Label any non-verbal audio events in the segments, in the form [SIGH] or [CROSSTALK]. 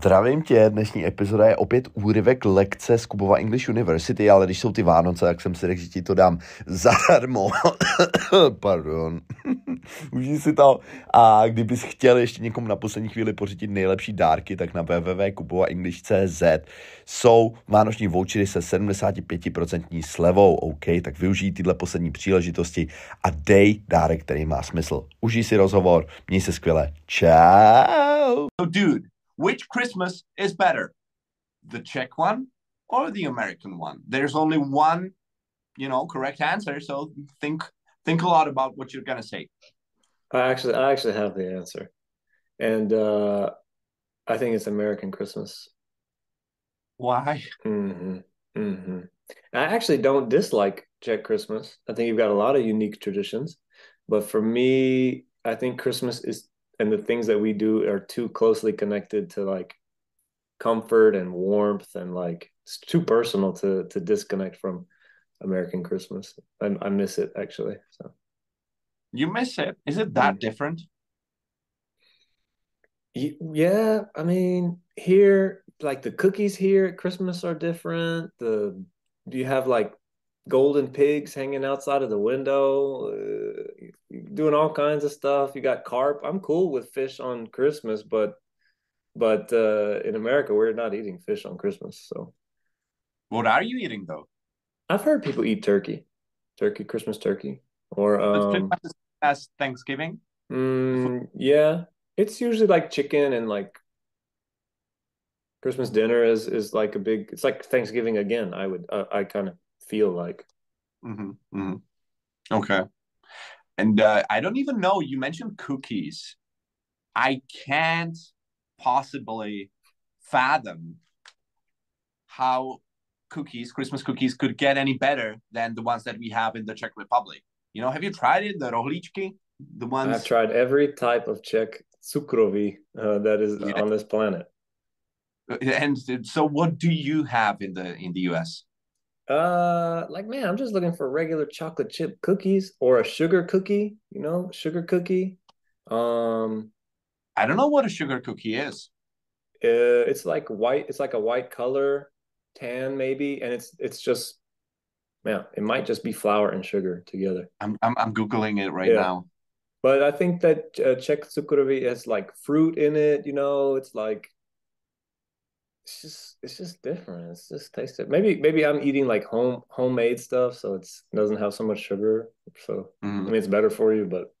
Zdravím tě, dnešní epizoda je opět úryvek lekce z Kubova English University, ale když jsou ty Vánoce, tak jsem si řekl, že ti to dám zadarmo. [COUGHS] Pardon. [LAUGHS] Užij si to. A kdybys chtěl ještě někomu na poslední chvíli pořídit nejlepší dárky, tak na www.kubovaenglish.cz jsou vánoční vouchery se 75% slevou. OK, tak využij tyhle poslední příležitosti a dej dárek, který má smysl. Užij si rozhovor, měj se skvěle. Ciao. So, dude, which Christmas is better, the Czech one or the American one? There's only one, you know, correct answer. So think think a lot about what you're gonna say. I actually I actually have the answer, and uh, I think it's American Christmas. Why? hmm hmm I actually don't dislike Czech Christmas. I think you've got a lot of unique traditions, but for me, I think Christmas is and the things that we do are too closely connected to like comfort and warmth and like it's too personal to to disconnect from American Christmas. I, I miss it actually. So You miss it? Is it that Mm. different? Yeah, I mean here like the cookies here at Christmas are different. The do you have like golden pigs hanging outside of the window, uh, doing all kinds of stuff. You got carp. I'm cool with fish on Christmas, but but uh, in America we're not eating fish on Christmas. So What are you eating though? I've heard people eat turkey, turkey, Christmas turkey, or um, as Thanksgiving. mm, yeah, it's usually like chicken and like Christmas dinner is is like a big. It's like Thanksgiving again. I would uh, I kind of feel like Mm-hmm, mm-hmm. Okay. And uh, I don't even know. You mentioned cookies. I can't possibly fathom how cookies, Christmas cookies, could get any better than the ones that we have in the Czech Republic. You know, have you tried it? The rohlíčky, the ones. I've tried every type of Czech cukroví uh, that is Yeah. on this planet. And so, what do you have in the in the US? Uh, like man, I'm just looking for regular chocolate chip cookies or a sugar cookie. You know, sugar cookie. Um, I don't know what a sugar cookie is. uh, it's like white. It's like a white color, tan maybe, and it's it's just, man, it might just be flour and sugar together. I'm I'm, I'm googling it right Yeah. now. But I think that uh, Czech cukroví has like fruit in it. You know, it's like it's just it's just different. It's just tasted. Maybe maybe I'm eating like home homemade stuff, so it's it doesn't have so much sugar. So I Mhm. mean, it's better for you, but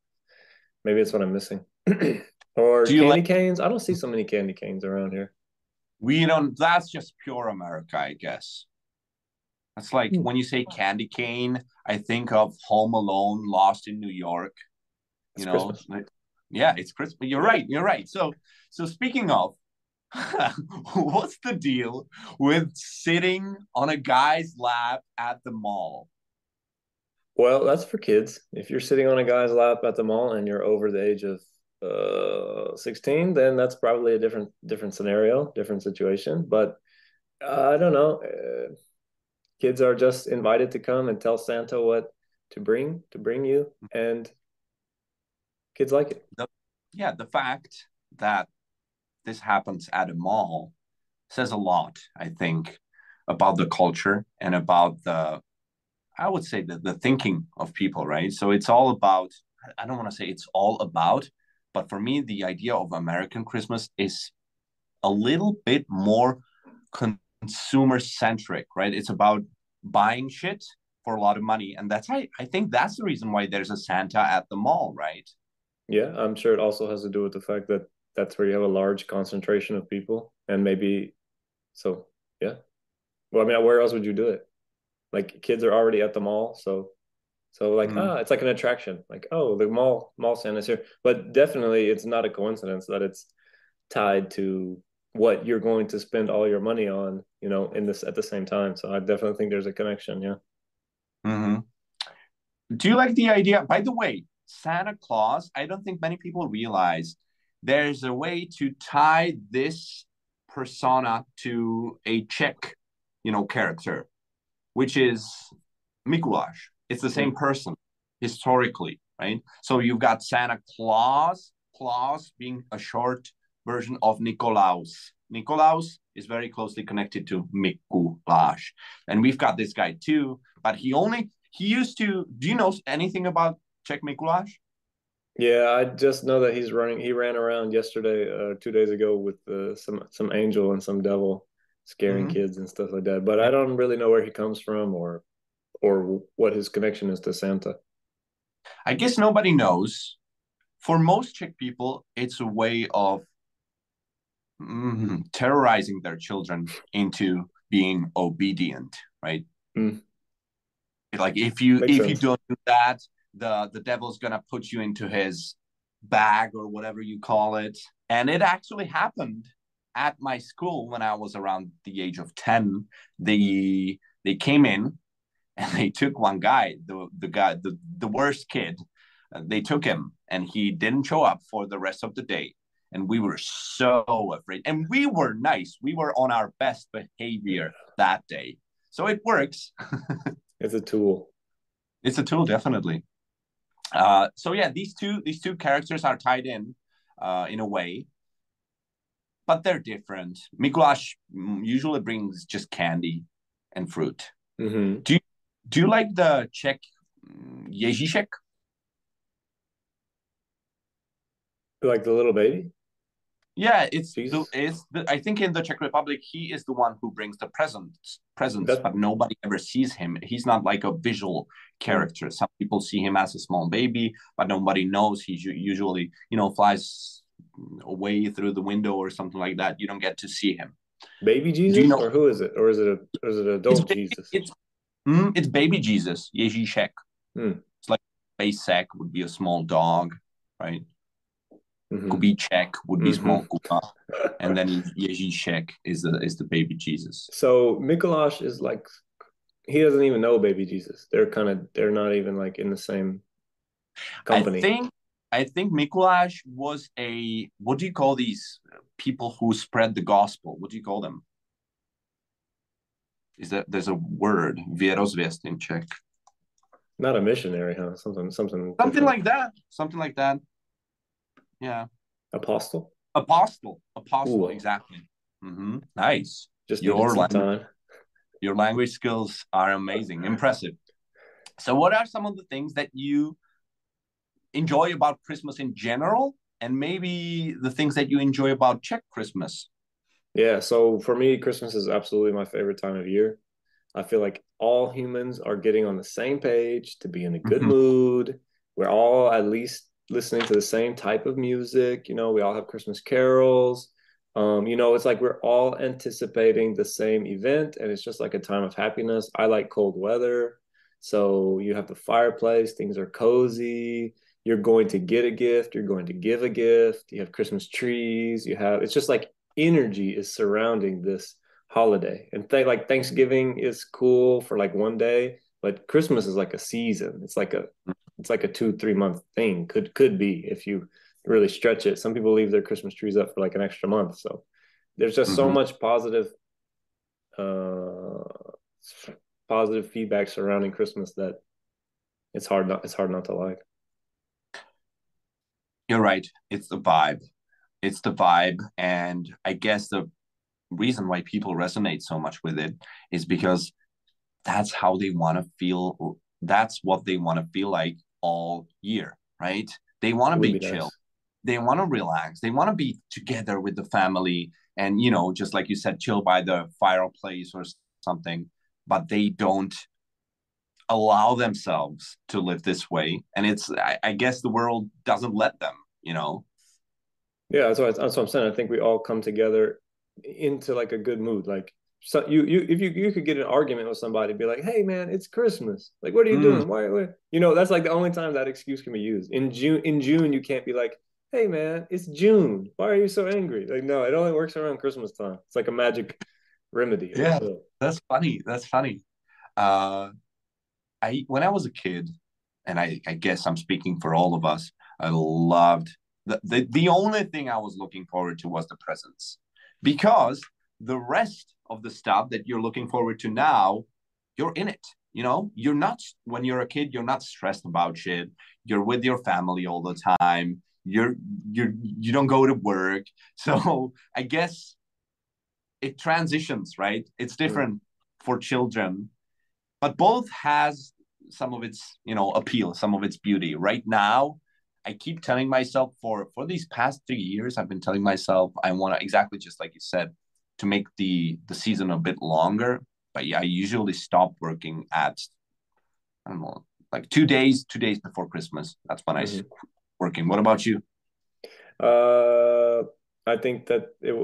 maybe it's what I'm missing. [CLEARS THROAT] or Do you candy like- canes. I don't see so many candy canes around here. We don't. That's just pure America, I guess. That's like Hmm. when you say candy cane, I think of Home Alone, Lost in New York. You It's know, like, yeah, it's Christmas. You're right. You're right. So, so speaking of, [LAUGHS] what's the deal with sitting on a guy's lap at the mall? Well, that's for kids. If you're sitting on a guy's lap at the mall and you're over the age of uh 16, then that's probably a different different scenario, different situation. But uh, I don't know. Uh, kids are just invited to come and tell Santa what to bring to bring you, and kids like it. Yeah, the fact that this happens at a mall says a lot, I think, about the culture and about the, I would say, the, the thinking of people, right? So it's all about, I don't want to say it's all about, but for me, the idea of American Christmas is a little bit more consumer centric, right? It's about buying shit for a lot of money. And that's, I, I think that's the reason why there's a Santa at the mall, right? Yeah, I'm sure it also has to do with the fact that that's where you have a large concentration of people, and maybe so. Yeah. Well, I mean, where else would you do it? Like kids are already at the mall, so so like Mhm. ah, it's like an attraction. Like oh, the mall mall Santa's here, but definitely it's not a coincidence that it's tied to what you're going to spend all your money on, you know, in this at the same time. So I definitely think there's a connection. Yeah. hmm Do you like the idea? By the way, Santa Claus, I don't think many people realize there's a way to tie this persona to a Czech, you know, character, which is Mikuláš. It's the same hmm. person historically, right? So you've got Santa Claus, Claus being a short version of Nikolaus, Nikolaus is very closely connected to Mikuláš. And we've got this guy too, but he only he used to do you know anything about Czech Mikuláš? Yeah, I just know that he's running. He ran around yesterday, uh, two days ago, with uh, some some angel and some devil, scaring mm-hmm. kids and stuff like that. But I don't really know where he comes from or or what his connection is to Santa. I guess nobody knows. For most Czech people, it's a way of mm, terrorizing their children into being obedient, right? Mm. Like if you Makes if sense. you don't do that, the the devil's gonna put you into his bag or whatever you call it. And it actually happened at my school when I was around the age of 10. They they came in and they took one guy, the the guy, the, the worst kid. Uh, they took him and he didn't show up for the rest of the day. And we were so afraid. And we were nice. We were on our best behavior that day. So it works. [LAUGHS] it's a tool. It's a tool, definitely. Uh, so yeah, these two these two characters are tied in uh, in a way, but they're different. Mikuláš usually brings just candy and fruit. Mm-hmm. Do you do you like the Czech mm, Ježíšek? Like the little baby? Yeah, it's the, it's the, I think in the Czech Republic he is the one who brings the presents presents, That's... but nobody ever sees him. He's not like a visual character. Some people see him as a small baby, but nobody knows. He usually you know flies away through the window or something like that. You don't get to see him. Baby Jesus, you know, or who is it, or is it a, or is it adult it's, Jesus? It's Mm, it's baby Jesus, Ježíšek. Mm. It's like Basek would be a small dog, right? Mm-hmm. Kubíček would be mm-hmm. small kuba, [LAUGHS] and then Ježíšek is the is the baby Jesus. So Mikuláš is like he doesn't even know baby Jesus. They're kind of they're not even like in the same company. I think I think Mikuláš was a what do you call these people who spread the gospel? What do you call them? is that there's a word věrozvěst in Czech. Not a missionary, huh? Something, something, something different. like that. Something like that. Yeah. Apostle. Apostle. Apostle. Ooh. Exactly. Mm-hmm. Nice. Just your language. Your language skills are amazing, impressive. So, what are some of the things that you enjoy about Christmas in general, and maybe the things that you enjoy about Czech Christmas? Yeah, so for me, Christmas is absolutely my favorite time of year. I feel like all humans are getting on the same page to be in a good mm-hmm. mood. We're all at least listening to the same type of music. You know, we all have Christmas carols. Um, you know, it's like we're all anticipating the same event, and it's just like a time of happiness. I like cold weather. So you have the fireplace, things are cozy. You're going to get a gift, you're going to give a gift. You have Christmas trees, you have it's just like energy is surrounding this holiday. And th- like Thanksgiving is cool for like one day, but Christmas is like a season. It's like a it's like a two three month thing. Could could be if you really stretch it. Some people leave their Christmas trees up for like an extra month. So there's just mm-hmm. so much positive uh positive feedback surrounding Christmas that it's hard not it's hard not to like. You're right. It's the vibe it's the vibe and i guess the reason why people resonate so much with it is because that's how they want to feel that's what they want to feel like all year right they want to be chill nice. they want to relax they want to be together with the family and you know just like you said chill by the fireplace or something but they don't allow themselves to live this way and it's I, I guess the world doesn't let them you know yeah, that's what, that's what I'm saying. I think we all come together into like a good mood. Like so you you if you you could get an argument with somebody, be like, "Hey man, it's Christmas. Like, what are you mm. doing? Why, why?" You know, that's like the only time that excuse can be used. In June, in June, you can't be like, "Hey man, it's June. Why are you so angry?" Like, no, it only works around Christmas time. It's like a magic remedy. Yeah, that's funny. That's funny. Uh, I when I was a kid, and I I guess I'm speaking for all of us. I loved the, the, the only thing I was looking forward to was the presents because the rest of the stuff that you're looking forward to now, you're in it. You know, you're not when you're a kid, you're not stressed about shit. You're with your family all the time. You're you're you don't go to work. [LAUGHS] So I guess it transitions, right? It's different for children, but both has some of its, you know, appeal, some of its beauty. Right now, I keep telling myself for for these past three years, I've been telling myself I want to exactly just like you said to make the the season a bit longer. But yeah, I usually stop working at I don't know, like two days, two days before Christmas. That's when mm-hmm. I working. What about you? Uh, I think that it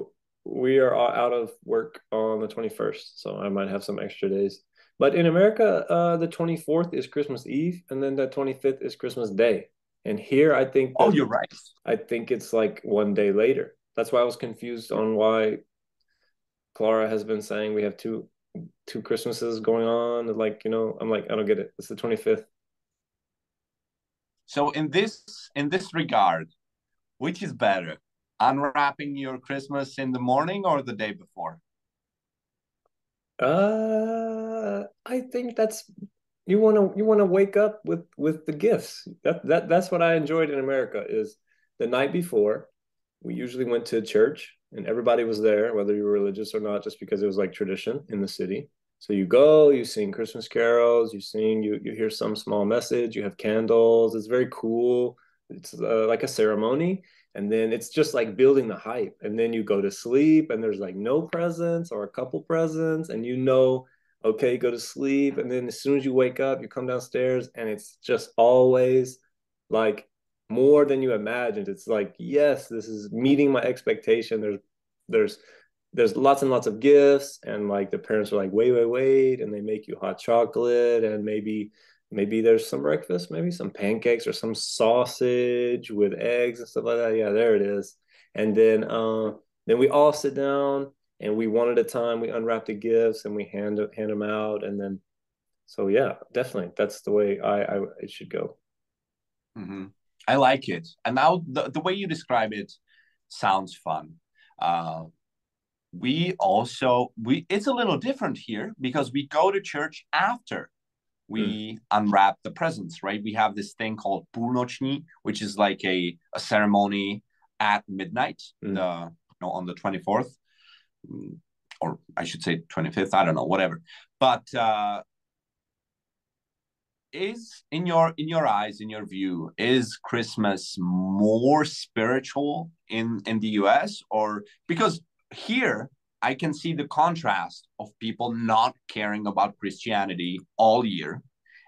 we are out of work on the 21st, so I might have some extra days. But in America, uh, the 24th is Christmas Eve, and then the 25th is Christmas Day. And here, I think. oh, you're right. I think it's like one day later. That's why I was confused on why Clara has been saying we have two two Christmases going on. Like, you know, I'm like, I don't get it. It's the 25th. So in this in this regard, which is better? Unwrapping your Christmas in the morning or the day before? Uh I think that's you want to you want to wake up with with the gifts. That that that's what I enjoyed in America is the night before we usually went to church and everybody was there whether you were religious or not just because it was like tradition in the city so you go, you sing Christmas carols, you sing, you you hear some small message, you have candles. It's very cool. It's uh, like a ceremony, and then it's just like building the hype. And then you go to sleep, and there's like no presents or a couple presents, and you know, okay, go to sleep. And then as soon as you wake up, you come downstairs, and it's just always like more than you imagined. It's like yes, this is meeting my expectation. There's there's there's lots and lots of gifts and like the parents are like wait wait wait and they make you hot chocolate and maybe maybe there's some breakfast maybe some pancakes or some sausage with eggs and stuff like that yeah there it is and then uh, then we all sit down and we one at a time we unwrap the gifts and we hand hand them out and then so yeah definitely that's the way i, I it should go mm-hmm. I like it and now the, the way you describe it sounds fun uh, we also we it's a little different here because we go to church after we mm. unwrap the presents right we have this thing called půlnoční which is like a, a ceremony at midnight mm. the you know on the 24th mm, or i should say 25th i don't know whatever but uh is in your in your eyes in your view is christmas more spiritual in in the us or because here I can see the contrast of people not caring about Christianity all year.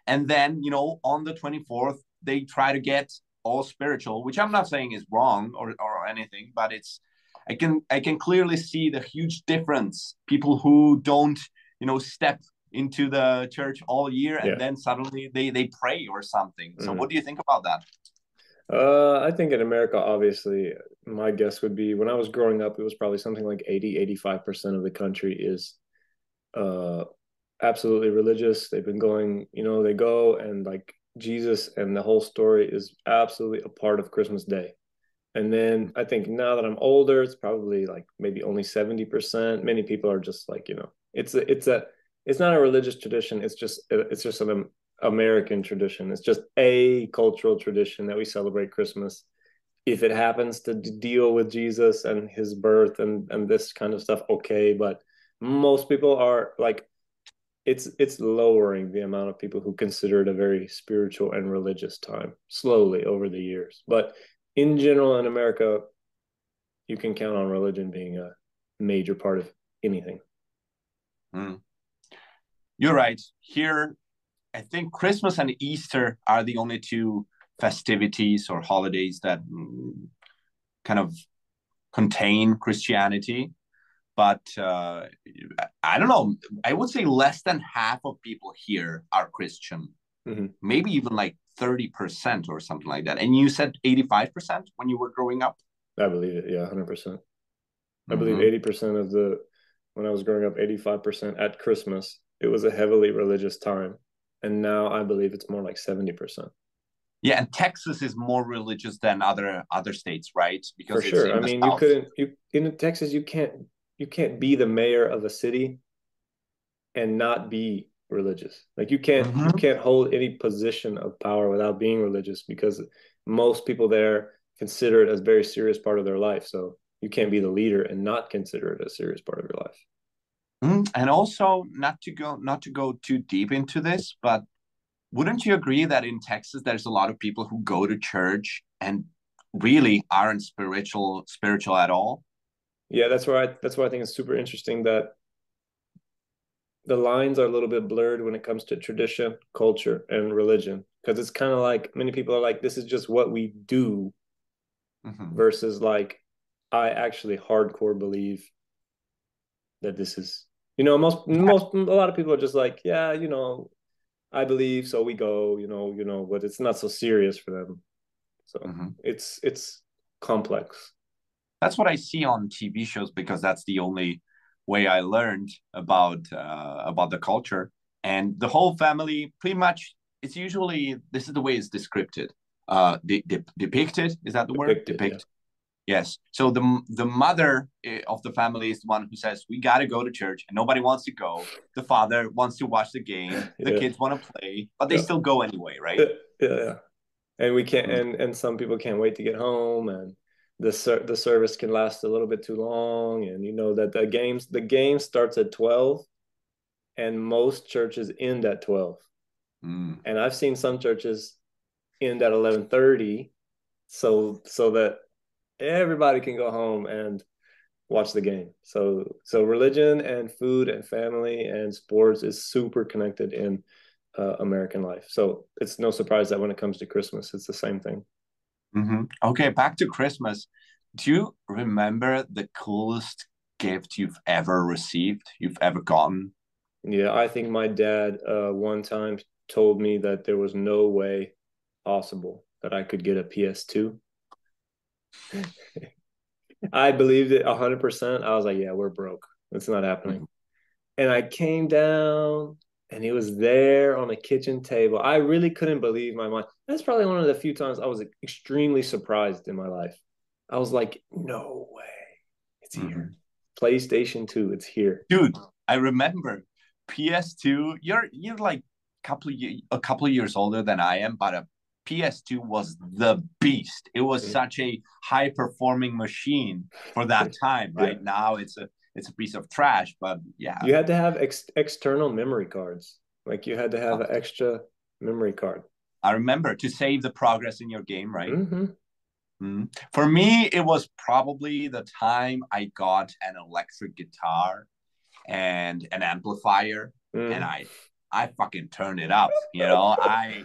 And then, you know, on the 24th, they try to get all spiritual, which I'm not saying is wrong or, or anything, but it's I can I can clearly see the huge difference. People who don't, you know, step into the church all year and yeah. then suddenly they they pray or something. So mm-hmm. what do you think about that? Uh, I think in America, obviously, my guess would be when I was growing up, it was probably something like 80, 85% of the country is uh, absolutely religious. They've been going, you know, they go and like Jesus and the whole story is absolutely a part of Christmas Day. And then I think now that I'm older, it's probably like maybe only 70%. Many people are just like, you know, it's a, it's a, it's not a religious tradition. It's just, it's just an American tradition. It's just a cultural tradition that we celebrate Christmas. If it happens to deal with Jesus and his birth and and this kind of stuff, okay. But most people are like, it's it's lowering the amount of people who consider it a very spiritual and religious time slowly over the years. But in general, in America, you can count on religion being a major part of anything. Mm. You're right. Here, I think Christmas and Easter are the only two festivities or holidays that mm, kind of contain Christianity. But uh, I don't know. I would say less than half of people here are Christian. Mm-hmm. Maybe even like 30% or something like that. And you said 85% when you were growing up? I believe it. Yeah, 100%. percent I mm-hmm. believe 80% of the, when I was growing up, 85% at Christmas, it was a heavily religious time and now I believe it's more like seventy percent. Yeah, and Texas is more religious than other other states, right? Because for sure. I mean, South. you couldn't you in Texas you can't you can't be the mayor of a city and not be religious. Like you can't mm-hmm. you can't hold any position of power without being religious because most people there consider it as a very serious part of their life. So you can't be the leader and not consider it a serious part of your life. Mm, and also, not to go not to go too deep into this, but wouldn't you agree that in Texas there's a lot of people who go to church and really aren't spiritual spiritual at all? Yeah, that's why I, that's why I think it's super interesting that the lines are a little bit blurred when it comes to tradition, culture, and religion. Because it's kind of like many people are like, this is just what we do, mm-hmm. versus like, I actually hardcore believe that this is, you know, most most a lot of people are just like, yeah, you know, I believe, so we go, you know, you know, but it's not so serious for them. So mm-hmm. it's it's complex. That's what I see on TV shows because that's the only way I learned about uh, about the culture and the whole family. Pretty much, it's usually this is the way it's described. Uh, de- de- depicted is that the depicted, word? Depicted. Yeah. Yes. So the the mother eh, of the family is the one who says we got to go to church, and nobody wants to go. The father wants to watch the game. The yeah. kids want to play, but they yeah. still go anyway, right? Yeah, yeah. And we can't, mm-hmm. and and some people can't wait to get home, and the ser- the service can last a little bit too long and you know that the games the game starts at 12 and most churches end at 12 mm. and i've seen some churches end at 11:30 so so that everybody can go home and watch the game so so religion and food and family and sports is super connected in uh, american life so it's no surprise that when it comes to christmas it's the same thing Mm-hmm. Okay, back to Christmas. Do you remember the coolest gift you've ever received, you've ever gotten? Yeah, I think my dad uh, one time told me that there was no way possible that I could get a PS2. [LAUGHS] I believed it 100%. I was like, yeah, we're broke. It's not happening. And I came down and he was there on the kitchen table. I really couldn't believe my mind. That's probably one of the few times I was extremely surprised in my life. I was like, no way. It's mm-hmm. here. PlayStation 2, it's here. Dude, I remember PS2. You're you're like a couple of a couple of years older than I am, but a PS2 was the beast. It was such a high performing machine for that time. Right yeah. now, it's a it's a piece of trash. But yeah, you had to have ex- external memory cards. Like you had to have oh. an extra memory card. I remember to save the progress in your game, right? Mm-hmm. Mm-hmm. For me, it was probably the time I got an electric guitar and an amplifier, mm. and I I fucking turned it up. You know, I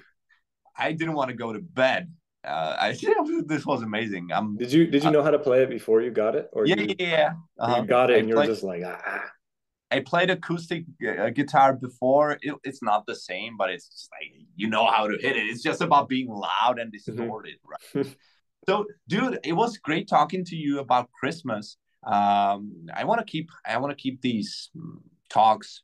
I didn't want to go to bed uh, I [LAUGHS] this was amazing. Um, did you did you know how to play it before you got it? Or yeah, you, yeah, uh-huh. you got it, I and you're just like ah. I played acoustic uh, guitar before. It, it's not the same, but it's just like you know how to hit it. It's just about being loud and mm-hmm. distorted, right? [LAUGHS] so, dude, it was great talking to you about Christmas. Um, I want to keep I want to keep these talks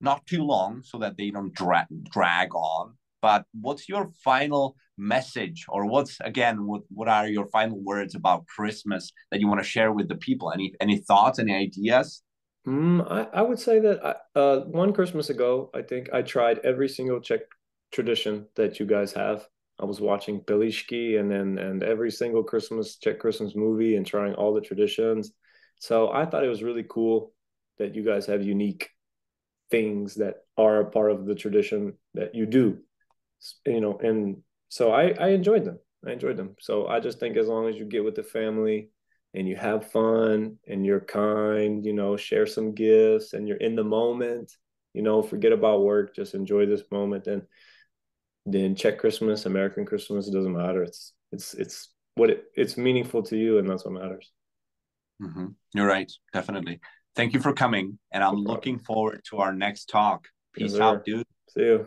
not too long so that they don't drag drag on but what's your final message or what's again what, what are your final words about christmas that you want to share with the people? Any any thoughts any ideas? Mm, I, I would say that I, uh, one christmas ago i think i tried every single czech tradition that you guys have. I was watching Pelíšky and then and every single christmas czech christmas movie and trying all the traditions. So i thought it was really cool that you guys have unique things that are a part of the tradition that you do you know, and so I I enjoyed them. I enjoyed them. So I just think as long as you get with the family and you have fun and you're kind, you know, share some gifts and you're in the moment, you know, forget about work, just enjoy this moment and then Czech Christmas, American Christmas, it doesn't matter. It's it's it's what it it's meaningful to you and that's what matters. Mm-hmm. You're right, definitely. Thank you for coming, and I'm no looking forward to our next talk. Peace yes, out, dude. See you.